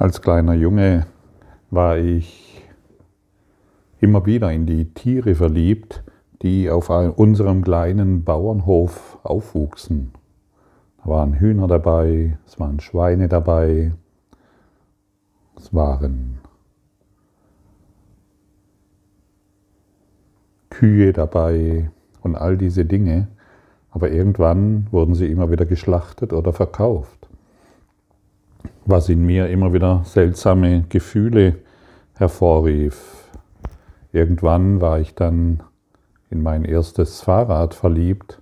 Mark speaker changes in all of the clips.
Speaker 1: Als kleiner Junge war ich immer wieder in die Tiere verliebt, die auf unserem kleinen Bauernhof aufwuchsen. Da waren Hühner dabei, es waren Schweine dabei, es waren Kühe dabei und all diese Dinge. Aber irgendwann wurden sie immer wieder geschlachtet oder verkauft was in mir immer wieder seltsame Gefühle hervorrief. Irgendwann war ich dann in mein erstes Fahrrad verliebt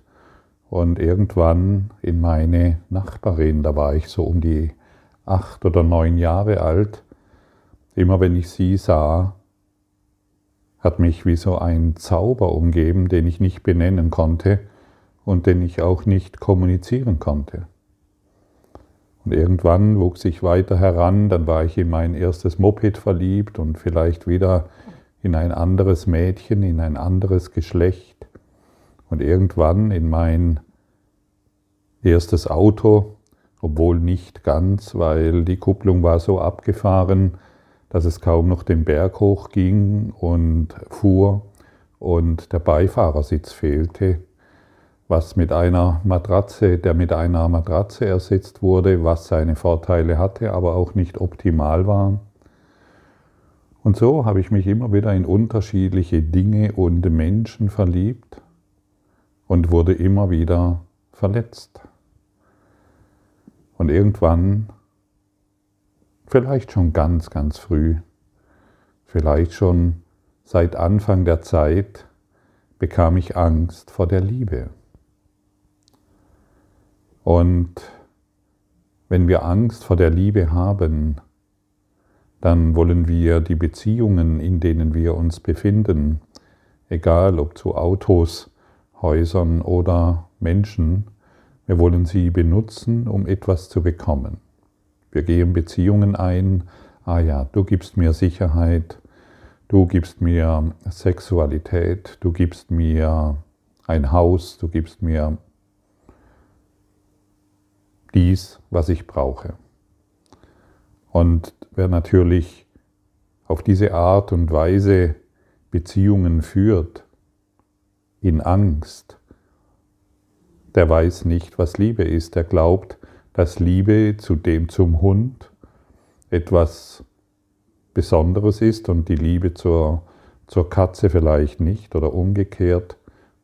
Speaker 1: und irgendwann in meine Nachbarin, da war ich so um die acht oder neun Jahre alt. Immer wenn ich sie sah, hat mich wie so ein Zauber umgeben, den ich nicht benennen konnte und den ich auch nicht kommunizieren konnte. Und irgendwann wuchs ich weiter heran, dann war ich in mein erstes Moped verliebt und vielleicht wieder in ein anderes Mädchen, in ein anderes Geschlecht. Und irgendwann in mein erstes Auto, obwohl nicht ganz, weil die Kupplung war so abgefahren, dass es kaum noch den Berg hoch ging und fuhr und der Beifahrersitz fehlte was mit einer Matratze, der mit einer Matratze ersetzt wurde, was seine Vorteile hatte, aber auch nicht optimal war. Und so habe ich mich immer wieder in unterschiedliche Dinge und Menschen verliebt und wurde immer wieder verletzt. Und irgendwann, vielleicht schon ganz, ganz früh, vielleicht schon seit Anfang der Zeit, bekam ich Angst vor der Liebe. Und wenn wir Angst vor der Liebe haben, dann wollen wir die Beziehungen, in denen wir uns befinden, egal ob zu Autos, Häusern oder Menschen, wir wollen sie benutzen, um etwas zu bekommen. Wir gehen Beziehungen ein, ah ja, du gibst mir Sicherheit, du gibst mir Sexualität, du gibst mir ein Haus, du gibst mir dies, was ich brauche. Und wer natürlich auf diese Art und Weise Beziehungen führt, in Angst, der weiß nicht, was Liebe ist. Der glaubt, dass Liebe zu dem zum Hund etwas Besonderes ist und die Liebe zur, zur Katze vielleicht nicht oder umgekehrt.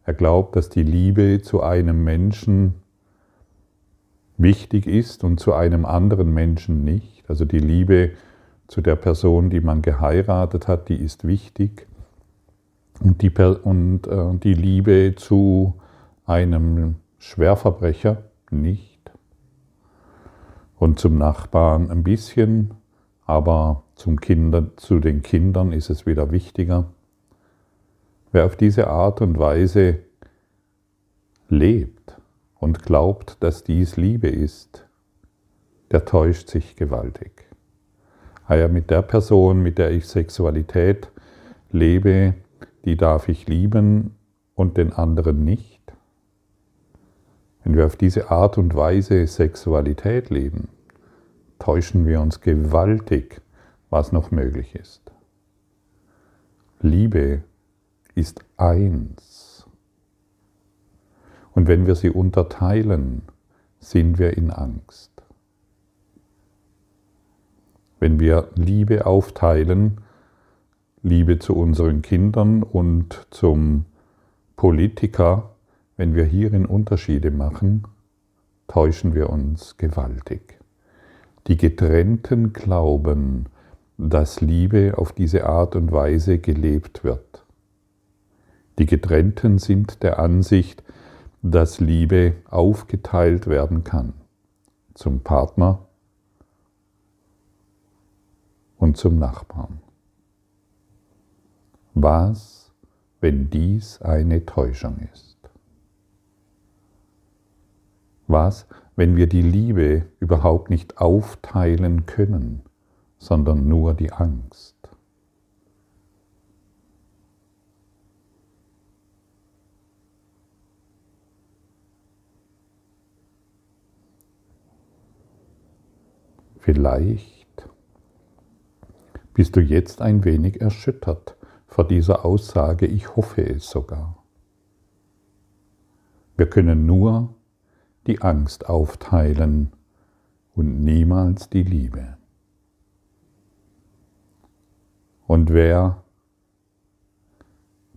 Speaker 1: Er glaubt, dass die Liebe zu einem Menschen wichtig ist und zu einem anderen Menschen nicht. Also die Liebe zu der Person, die man geheiratet hat, die ist wichtig. Und die, und, äh, die Liebe zu einem Schwerverbrecher nicht. Und zum Nachbarn ein bisschen, aber zum Kinder, zu den Kindern ist es wieder wichtiger. Wer auf diese Art und Weise lebt, und glaubt, dass dies Liebe ist, der täuscht sich gewaltig. Ah ja, mit der Person, mit der ich Sexualität lebe, die darf ich lieben und den anderen nicht. Wenn wir auf diese Art und Weise Sexualität leben, täuschen wir uns gewaltig, was noch möglich ist. Liebe ist eins. Und wenn wir sie unterteilen, sind wir in Angst. Wenn wir Liebe aufteilen, Liebe zu unseren Kindern und zum Politiker, wenn wir hierin Unterschiede machen, täuschen wir uns gewaltig. Die Getrennten glauben, dass Liebe auf diese Art und Weise gelebt wird. Die Getrennten sind der Ansicht, dass Liebe aufgeteilt werden kann zum Partner und zum Nachbarn. Was, wenn dies eine Täuschung ist? Was, wenn wir die Liebe überhaupt nicht aufteilen können, sondern nur die Angst? Vielleicht Bist du jetzt ein wenig erschüttert vor dieser Aussage, ich hoffe es sogar. Wir können nur die Angst aufteilen und niemals die Liebe. Und wer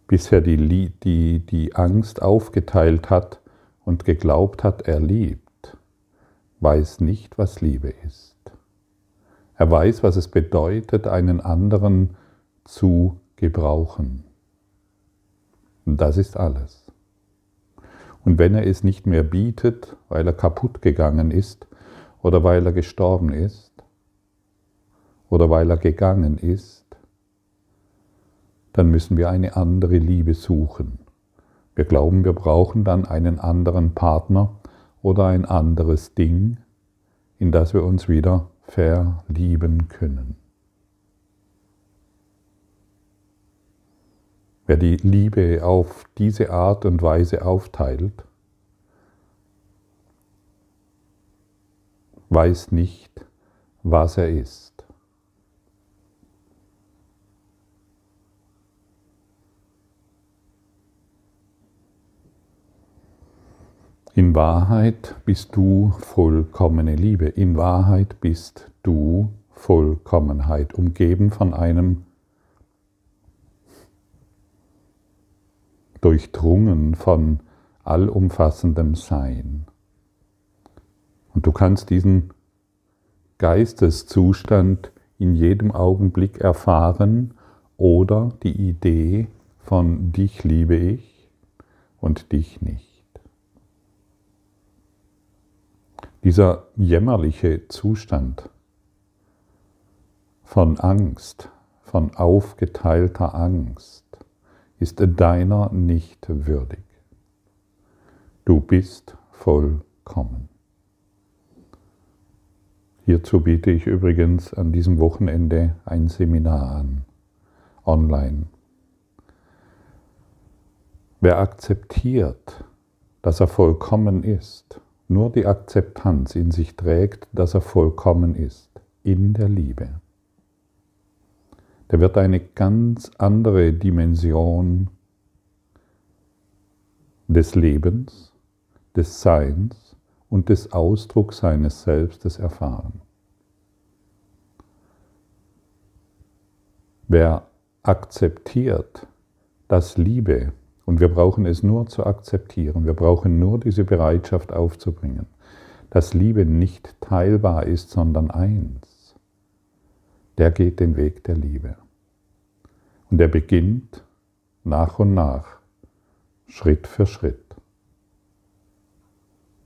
Speaker 1: bisher die, die, die Angst aufgeteilt hat und geglaubt hat, er liebt, weiß nicht, was Liebe ist. Er weiß, was es bedeutet, einen anderen zu gebrauchen. Und das ist alles. Und wenn er es nicht mehr bietet, weil er kaputt gegangen ist oder weil er gestorben ist oder weil er gegangen ist, dann müssen wir eine andere Liebe suchen. Wir glauben, wir brauchen dann einen anderen Partner oder ein anderes Ding, in das wir uns wieder verlieben können. Wer die Liebe auf diese Art und Weise aufteilt, weiß nicht, was er ist. In Wahrheit bist du vollkommene Liebe. In Wahrheit bist du Vollkommenheit, umgeben von einem durchdrungen von allumfassendem Sein. Und du kannst diesen Geisteszustand in jedem Augenblick erfahren oder die Idee von dich liebe ich und dich nicht. Dieser jämmerliche Zustand von Angst, von aufgeteilter Angst, ist deiner nicht würdig. Du bist vollkommen. Hierzu biete ich übrigens an diesem Wochenende ein Seminar an, online. Wer akzeptiert, dass er vollkommen ist, nur die Akzeptanz in sich trägt, dass er vollkommen ist, in der Liebe, der wird eine ganz andere Dimension des Lebens, des Seins und des Ausdrucks seines Selbstes erfahren. Wer akzeptiert, dass Liebe und wir brauchen es nur zu akzeptieren. Wir brauchen nur diese Bereitschaft aufzubringen, dass Liebe nicht teilbar ist, sondern eins. Der geht den Weg der Liebe. Und er beginnt nach und nach, Schritt für Schritt,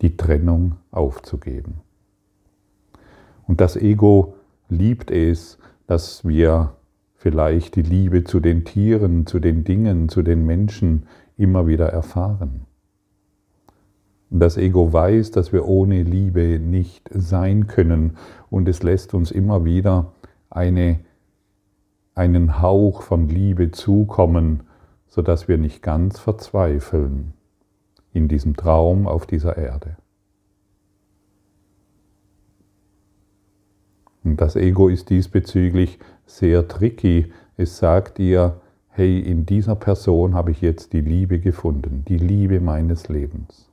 Speaker 1: die Trennung aufzugeben. Und das Ego liebt es, dass wir vielleicht die Liebe zu den Tieren, zu den Dingen, zu den Menschen immer wieder erfahren. Das Ego weiß, dass wir ohne Liebe nicht sein können und es lässt uns immer wieder eine, einen Hauch von Liebe zukommen, sodass wir nicht ganz verzweifeln in diesem Traum auf dieser Erde. Und das Ego ist diesbezüglich sehr tricky. Es sagt dir, hey, in dieser Person habe ich jetzt die Liebe gefunden, die Liebe meines Lebens.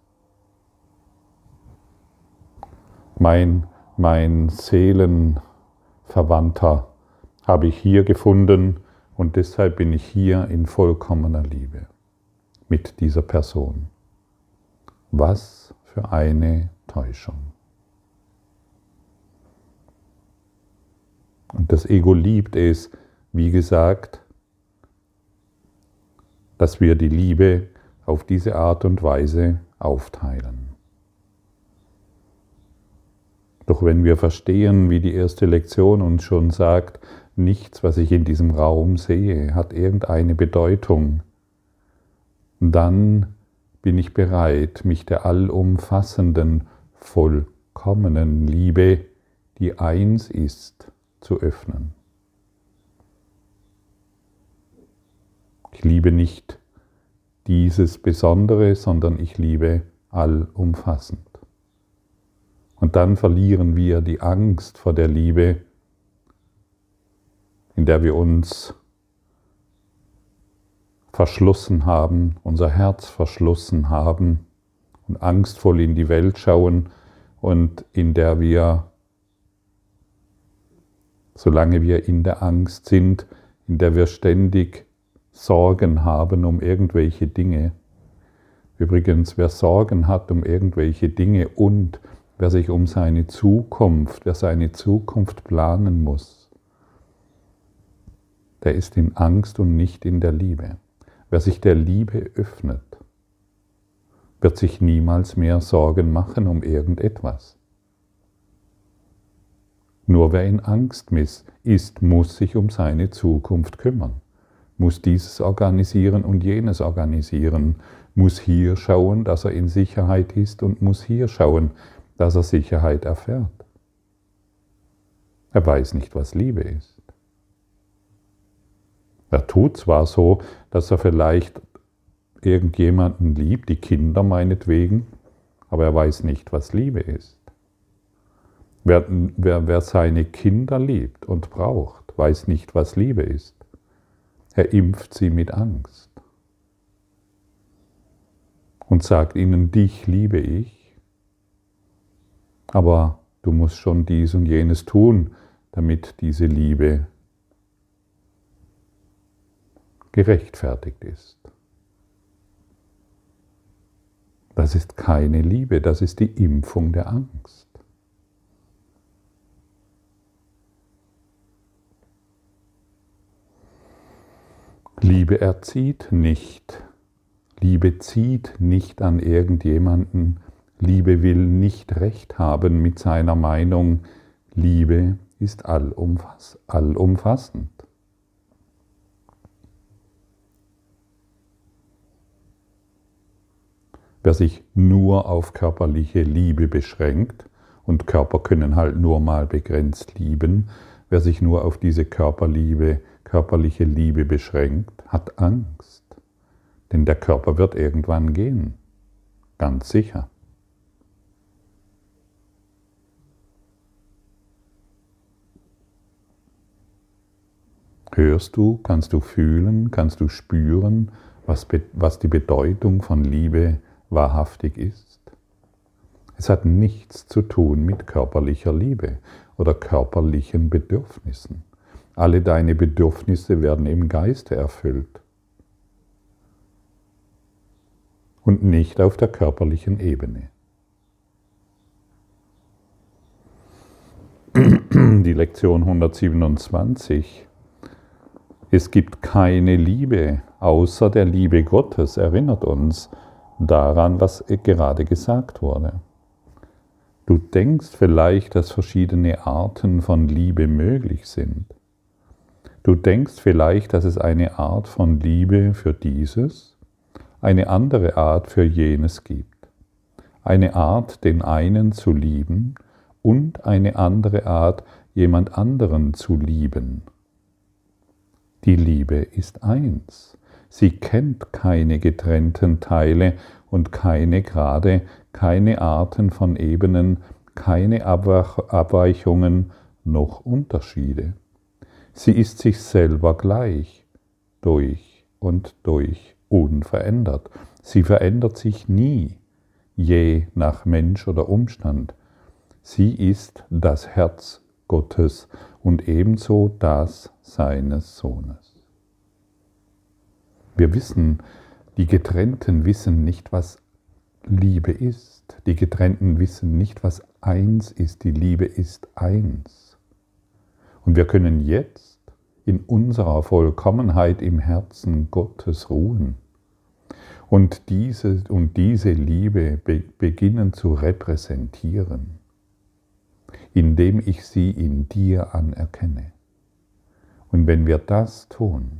Speaker 1: Mein, mein Seelenverwandter habe ich hier gefunden und deshalb bin ich hier in vollkommener Liebe mit dieser Person. Was für eine Täuschung. Und das Ego liebt es, wie gesagt, dass wir die Liebe auf diese Art und Weise aufteilen. Doch wenn wir verstehen, wie die erste Lektion uns schon sagt, nichts, was ich in diesem Raum sehe, hat irgendeine Bedeutung, dann bin ich bereit, mich der allumfassenden, vollkommenen Liebe, die eins ist, zu öffnen. Ich liebe nicht dieses Besondere, sondern ich liebe allumfassend. Und dann verlieren wir die Angst vor der Liebe, in der wir uns verschlossen haben, unser Herz verschlossen haben und angstvoll in die Welt schauen und in der wir, solange wir in der Angst sind, in der wir ständig Sorgen haben um irgendwelche Dinge. Übrigens, wer Sorgen hat um irgendwelche Dinge und wer sich um seine Zukunft, wer seine Zukunft planen muss, der ist in Angst und nicht in der Liebe. Wer sich der Liebe öffnet, wird sich niemals mehr Sorgen machen um irgendetwas. Nur wer in Angst ist, muss sich um seine Zukunft kümmern, muss dieses organisieren und jenes organisieren, muss hier schauen, dass er in Sicherheit ist und muss hier schauen, dass er Sicherheit erfährt. Er weiß nicht, was Liebe ist. Er tut zwar so, dass er vielleicht irgendjemanden liebt, die Kinder meinetwegen, aber er weiß nicht, was Liebe ist. Wer, wer, wer seine Kinder liebt und braucht, weiß nicht, was Liebe ist. Er impft sie mit Angst und sagt ihnen, dich liebe ich, aber du musst schon dies und jenes tun, damit diese Liebe gerechtfertigt ist. Das ist keine Liebe, das ist die Impfung der Angst. Liebe erzieht nicht. Liebe zieht nicht an irgendjemanden. Liebe will nicht recht haben mit seiner Meinung. Liebe ist allumfassend. Wer sich nur auf körperliche Liebe beschränkt, und Körper können halt nur mal begrenzt lieben, wer sich nur auf diese Körperliebe, körperliche Liebe beschränkt, hat Angst. Denn der Körper wird irgendwann gehen. Ganz sicher. Hörst du, kannst du fühlen, kannst du spüren, was, was die Bedeutung von Liebe wahrhaftig ist. Es hat nichts zu tun mit körperlicher Liebe oder körperlichen Bedürfnissen. Alle deine Bedürfnisse werden im Geiste erfüllt und nicht auf der körperlichen Ebene. Die Lektion 127. Es gibt keine Liebe außer der Liebe Gottes, erinnert uns daran, was gerade gesagt wurde. Du denkst vielleicht, dass verschiedene Arten von Liebe möglich sind. Du denkst vielleicht, dass es eine Art von Liebe für dieses, eine andere Art für jenes gibt. Eine Art, den einen zu lieben und eine andere Art, jemand anderen zu lieben. Die Liebe ist eins. Sie kennt keine getrennten Teile und keine Grade, keine Arten von Ebenen, keine Abweichungen noch Unterschiede. Sie ist sich selber gleich, durch und durch unverändert. Sie verändert sich nie, je nach Mensch oder Umstand. Sie ist das Herz Gottes und ebenso das seines Sohnes. Wir wissen, die Getrennten wissen nicht, was Liebe ist. Die Getrennten wissen nicht, was eins ist. Die Liebe ist eins. Und wir können jetzt in unserer Vollkommenheit im Herzen Gottes ruhen und diese, und diese Liebe be beginnen zu repräsentieren, indem ich sie in dir anerkenne. Und wenn wir das tun,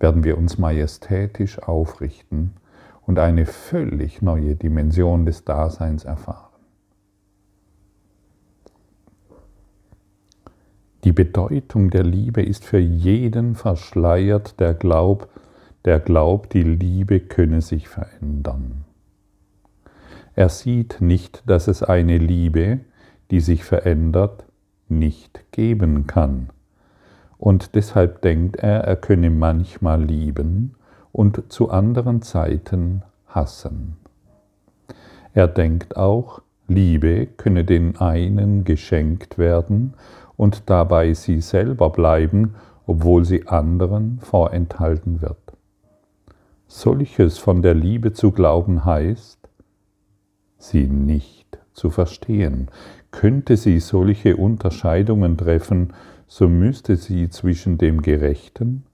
Speaker 1: werden wir uns majestätisch aufrichten und eine völlig neue Dimension des Daseins erfahren. Die Bedeutung der Liebe ist für jeden verschleiert, der glaubt, der glaubt, die Liebe könne sich verändern. Er sieht nicht, dass es eine Liebe, die sich verändert, nicht geben kann Und deshalb denkt er, er könne manchmal lieben und zu anderen Zeiten hassen. Er denkt auch, Liebe könne den einen geschenkt werden und dabei sie selber bleiben, obwohl sie anderen vorenthalten wird. Solches von der Liebe zu glauben heißt, sie nicht zu verstehen. Könnte sie solche Unterscheidungen treffen, so müsste sie zwischen dem Gerechten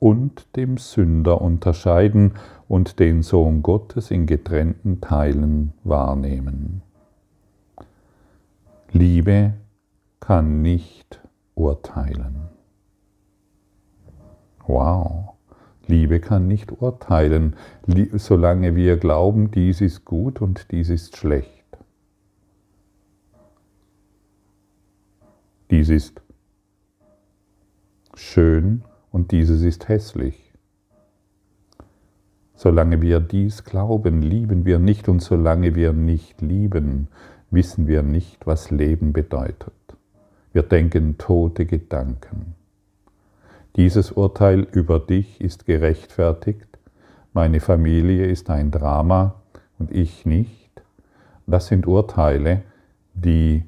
Speaker 1: und dem Sünder unterscheiden und den Sohn Gottes in getrennten Teilen wahrnehmen. Liebe kann nicht urteilen. Wow. Liebe kann nicht urteilen, solange wir glauben, dies ist gut und dies ist schlecht. Dies ist schön und dieses ist hässlich. Solange wir dies glauben, lieben wir nicht und solange wir nicht lieben, wissen wir nicht, was Leben bedeutet. Wir denken tote Gedanken. Dieses Urteil über dich ist gerechtfertigt, meine Familie ist ein Drama und ich nicht. Das sind Urteile, die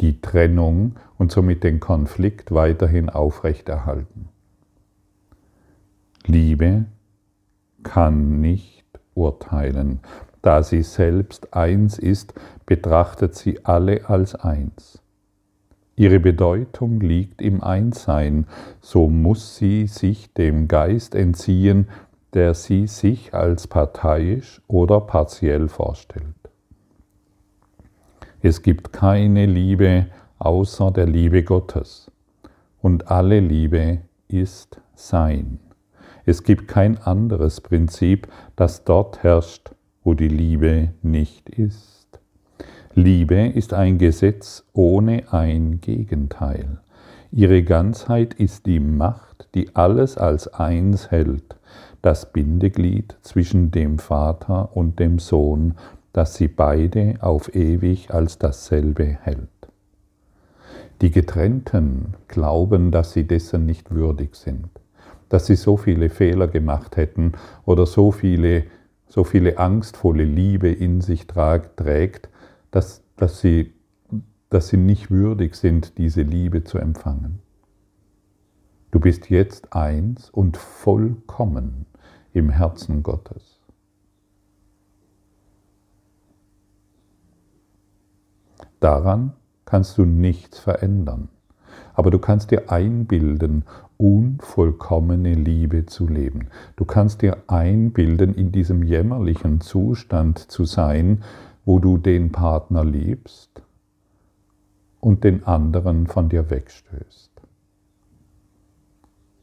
Speaker 1: die Trennung und somit den Konflikt weiterhin aufrechterhalten. Liebe kann nicht urteilen. Da sie selbst eins ist, betrachtet sie alle als eins. Ihre Bedeutung liegt im Einssein, so muss sie sich dem Geist entziehen, der sie sich als parteiisch oder partiell vorstellt. Es gibt keine Liebe außer der Liebe Gottes und alle Liebe ist Sein. Es gibt kein anderes Prinzip, das dort herrscht, wo die Liebe nicht ist. Liebe ist ein Gesetz ohne ein Gegenteil. Ihre Ganzheit ist die Macht, die alles als eins hält, das Bindeglied zwischen dem Vater und dem Sohn, das sie beide auf ewig als dasselbe hält. Die Getrennten glauben, dass sie dessen nicht würdig sind, dass sie so viele Fehler gemacht hätten oder so viele, so viele angstvolle Liebe in sich trägt, dass, dass, sie, dass sie nicht würdig sind, diese Liebe zu empfangen. Du bist jetzt eins und vollkommen im Herzen Gottes. Daran kannst du nichts verändern, aber du kannst dir einbilden, unvollkommene Liebe zu leben. Du kannst dir einbilden, in diesem jämmerlichen Zustand zu sein, wo du den Partner liebst und den anderen von dir wegstößt.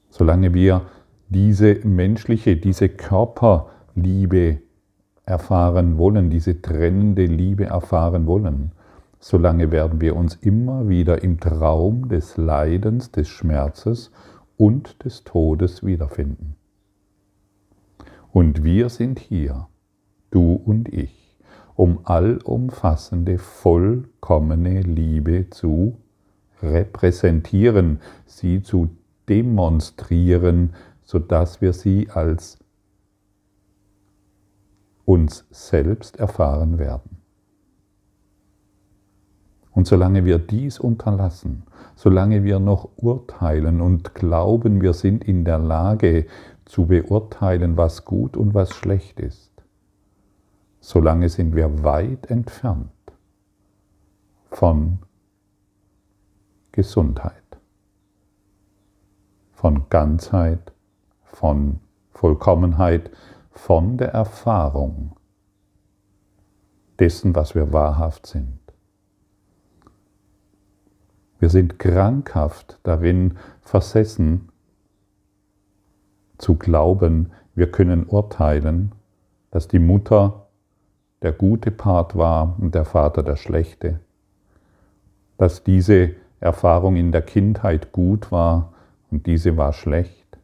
Speaker 1: Solange wir diese menschliche, diese Körperliebe erfahren wollen, diese trennende Liebe erfahren wollen, solange werden wir uns immer wieder im Traum des Leidens, des Schmerzes und des Todes wiederfinden. Und wir sind hier, du und ich um allumfassende, vollkommene Liebe zu repräsentieren, sie zu demonstrieren, sodass wir sie als uns selbst erfahren werden. Und solange wir dies unterlassen, solange wir noch urteilen und glauben, wir sind in der Lage zu beurteilen, was gut und was schlecht ist, solange sind wir weit entfernt von Gesundheit, von Ganzheit, von Vollkommenheit, von der Erfahrung dessen, was wir wahrhaft sind. Wir sind krankhaft darin versessen zu glauben, wir können urteilen, dass die Mutter der gute Part war und der Vater der schlechte. Dass diese Erfahrung in der Kindheit gut war und diese war schlecht.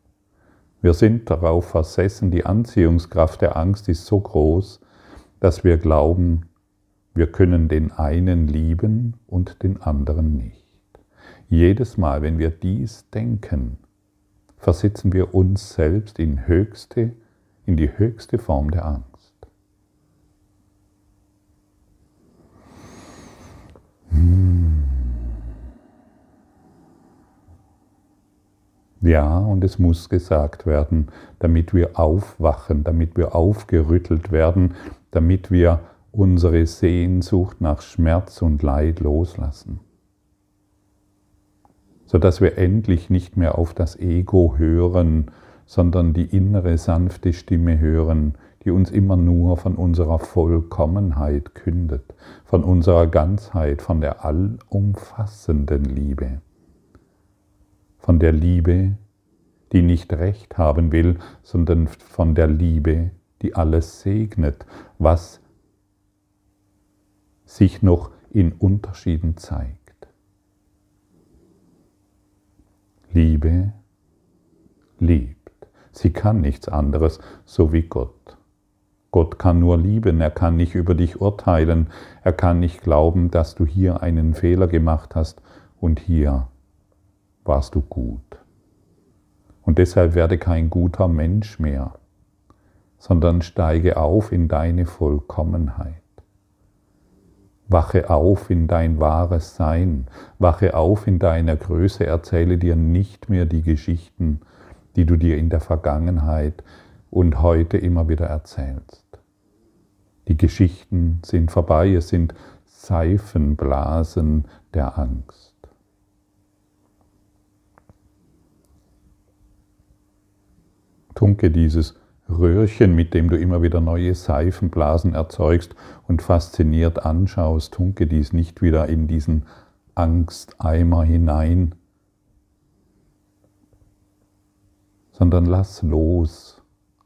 Speaker 1: Wir sind darauf versessen, die Anziehungskraft der Angst ist so groß, dass wir glauben, wir können den einen lieben und den anderen nicht. Jedes Mal, wenn wir dies denken, versetzen wir uns selbst in, höchste, in die höchste Form der Angst. Hm. Ja, und es muss gesagt werden, damit wir aufwachen, damit wir aufgerüttelt werden, damit wir unsere Sehnsucht nach Schmerz und Leid loslassen sodass wir endlich nicht mehr auf das Ego hören, sondern die innere sanfte Stimme hören, die uns immer nur von unserer Vollkommenheit kündet, von unserer Ganzheit, von der allumfassenden Liebe, von der Liebe, die nicht recht haben will, sondern von der Liebe, die alles segnet, was sich noch in Unterschieden zeigt. Liebe liebt. Sie kann nichts anderes, so wie Gott. Gott kann nur lieben, er kann nicht über dich urteilen, er kann nicht glauben, dass du hier einen Fehler gemacht hast und hier warst du gut. Und deshalb werde kein guter Mensch mehr, sondern steige auf in deine Vollkommenheit. Wache auf in dein wahres Sein, wache auf in deiner Größe, erzähle dir nicht mehr die Geschichten, die du dir in der Vergangenheit und heute immer wieder erzählst. Die Geschichten sind vorbei, es sind Seifenblasen der Angst. Tunke dieses Röhrchen, mit dem du immer wieder neue Seifenblasen erzeugst und fasziniert anschaust, tunke dies nicht wieder in diesen Angsteimer hinein, sondern lass los,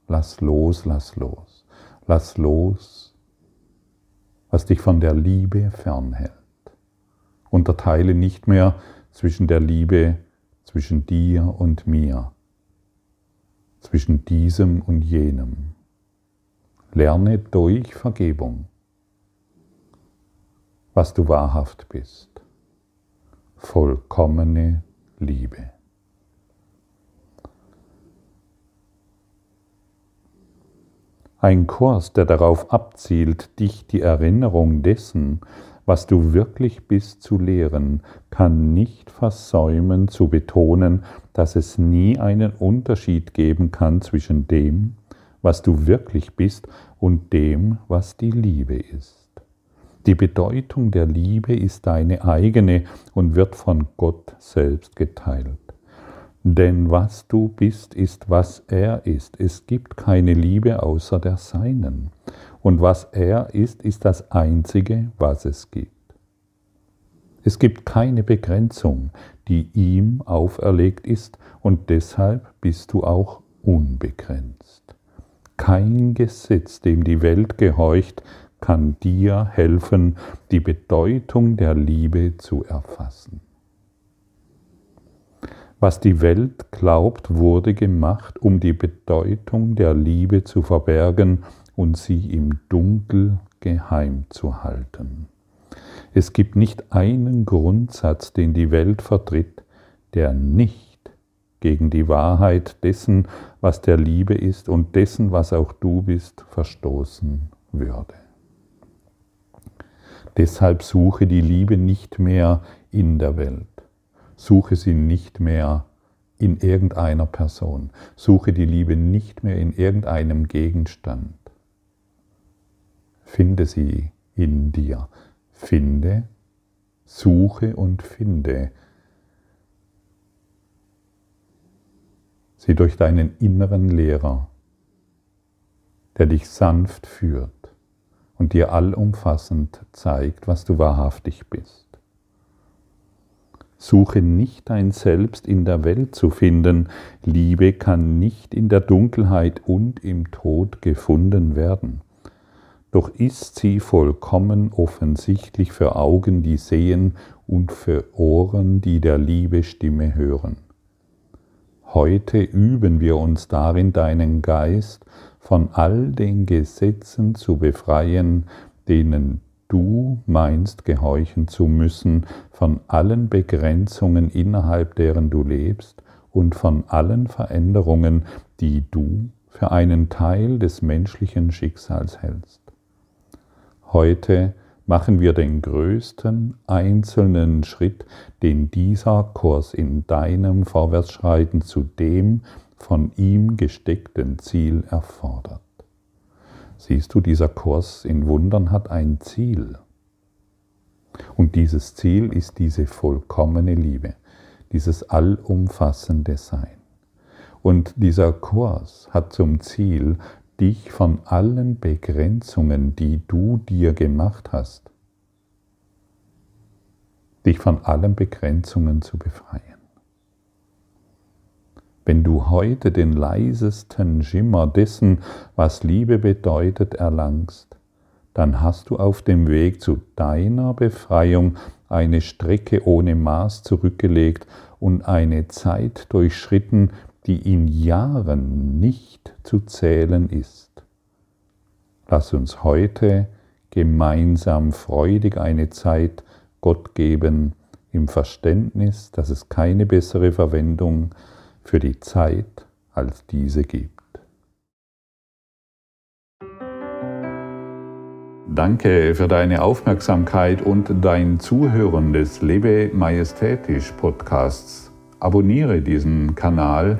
Speaker 1: lass los, lass los, lass los, was dich von der Liebe fernhält. Unterteile nicht mehr zwischen der Liebe zwischen dir und mir zwischen diesem und jenem. Lerne durch Vergebung, was du wahrhaft bist. Vollkommene Liebe. Ein Kurs, der darauf abzielt, dich die Erinnerung dessen, was du wirklich bist, zu lehren, kann nicht versäumen zu betonen, dass es nie einen Unterschied geben kann zwischen dem, was du wirklich bist, und dem, was die Liebe ist. Die Bedeutung der Liebe ist deine eigene und wird von Gott selbst geteilt. Denn was du bist, ist, was er ist. Es gibt keine Liebe außer der Seinen und was er ist, ist das Einzige, was es gibt. Es gibt keine Begrenzung, die ihm auferlegt ist, und deshalb bist du auch unbegrenzt. Kein Gesetz, dem die Welt gehorcht, kann dir helfen, die Bedeutung der Liebe zu erfassen. Was die Welt glaubt, wurde gemacht, um die Bedeutung der Liebe zu verbergen und sie im Dunkel geheim zu halten. Es gibt nicht einen Grundsatz, den die Welt vertritt, der nicht gegen die Wahrheit dessen, was der Liebe ist und dessen, was auch du bist, verstoßen würde. Deshalb suche die Liebe nicht mehr in der Welt. Suche sie nicht mehr in irgendeiner Person. Suche die Liebe nicht mehr in irgendeinem Gegenstand. Finde sie in dir. Finde, suche und finde sie durch deinen inneren Lehrer, der dich sanft führt und dir allumfassend zeigt, was du wahrhaftig bist. Suche nicht dein Selbst in der Welt zu finden. Liebe kann nicht in der Dunkelheit und im Tod gefunden werden. Doch ist sie vollkommen offensichtlich für Augen, die sehen und für Ohren, die der Liebe Stimme hören. Heute üben wir uns darin, deinen Geist von all den Gesetzen zu befreien, denen du meinst gehorchen zu müssen von allen Begrenzungen, innerhalb deren du lebst und von allen Veränderungen, die du für einen Teil des menschlichen Schicksals hältst. Heute machen wir den größten einzelnen Schritt, den dieser Kurs in deinem Vorwärtsschreiten zu dem von ihm gesteckten Ziel erfordert. Siehst du, dieser Kurs in Wundern hat ein Ziel. Und dieses Ziel ist diese vollkommene Liebe, dieses allumfassende Sein. Und dieser Kurs hat zum Ziel, dich von allen Begrenzungen, die du dir gemacht hast, dich von allen Begrenzungen zu befreien. Wenn du heute den leisesten Schimmer dessen, was Liebe bedeutet, erlangst, dann hast du auf dem Weg zu deiner Befreiung eine Strecke ohne Maß zurückgelegt und eine Zeit durchschritten, die in Jahren nicht zu zählen ist. Lass uns heute gemeinsam freudig eine Zeit Gott geben, im Verständnis, dass es keine bessere Verwendung für die Zeit als diese gibt. Danke für deine Aufmerksamkeit und dein Zuhören des Lebe Majestätisch Podcasts. Abonniere diesen Kanal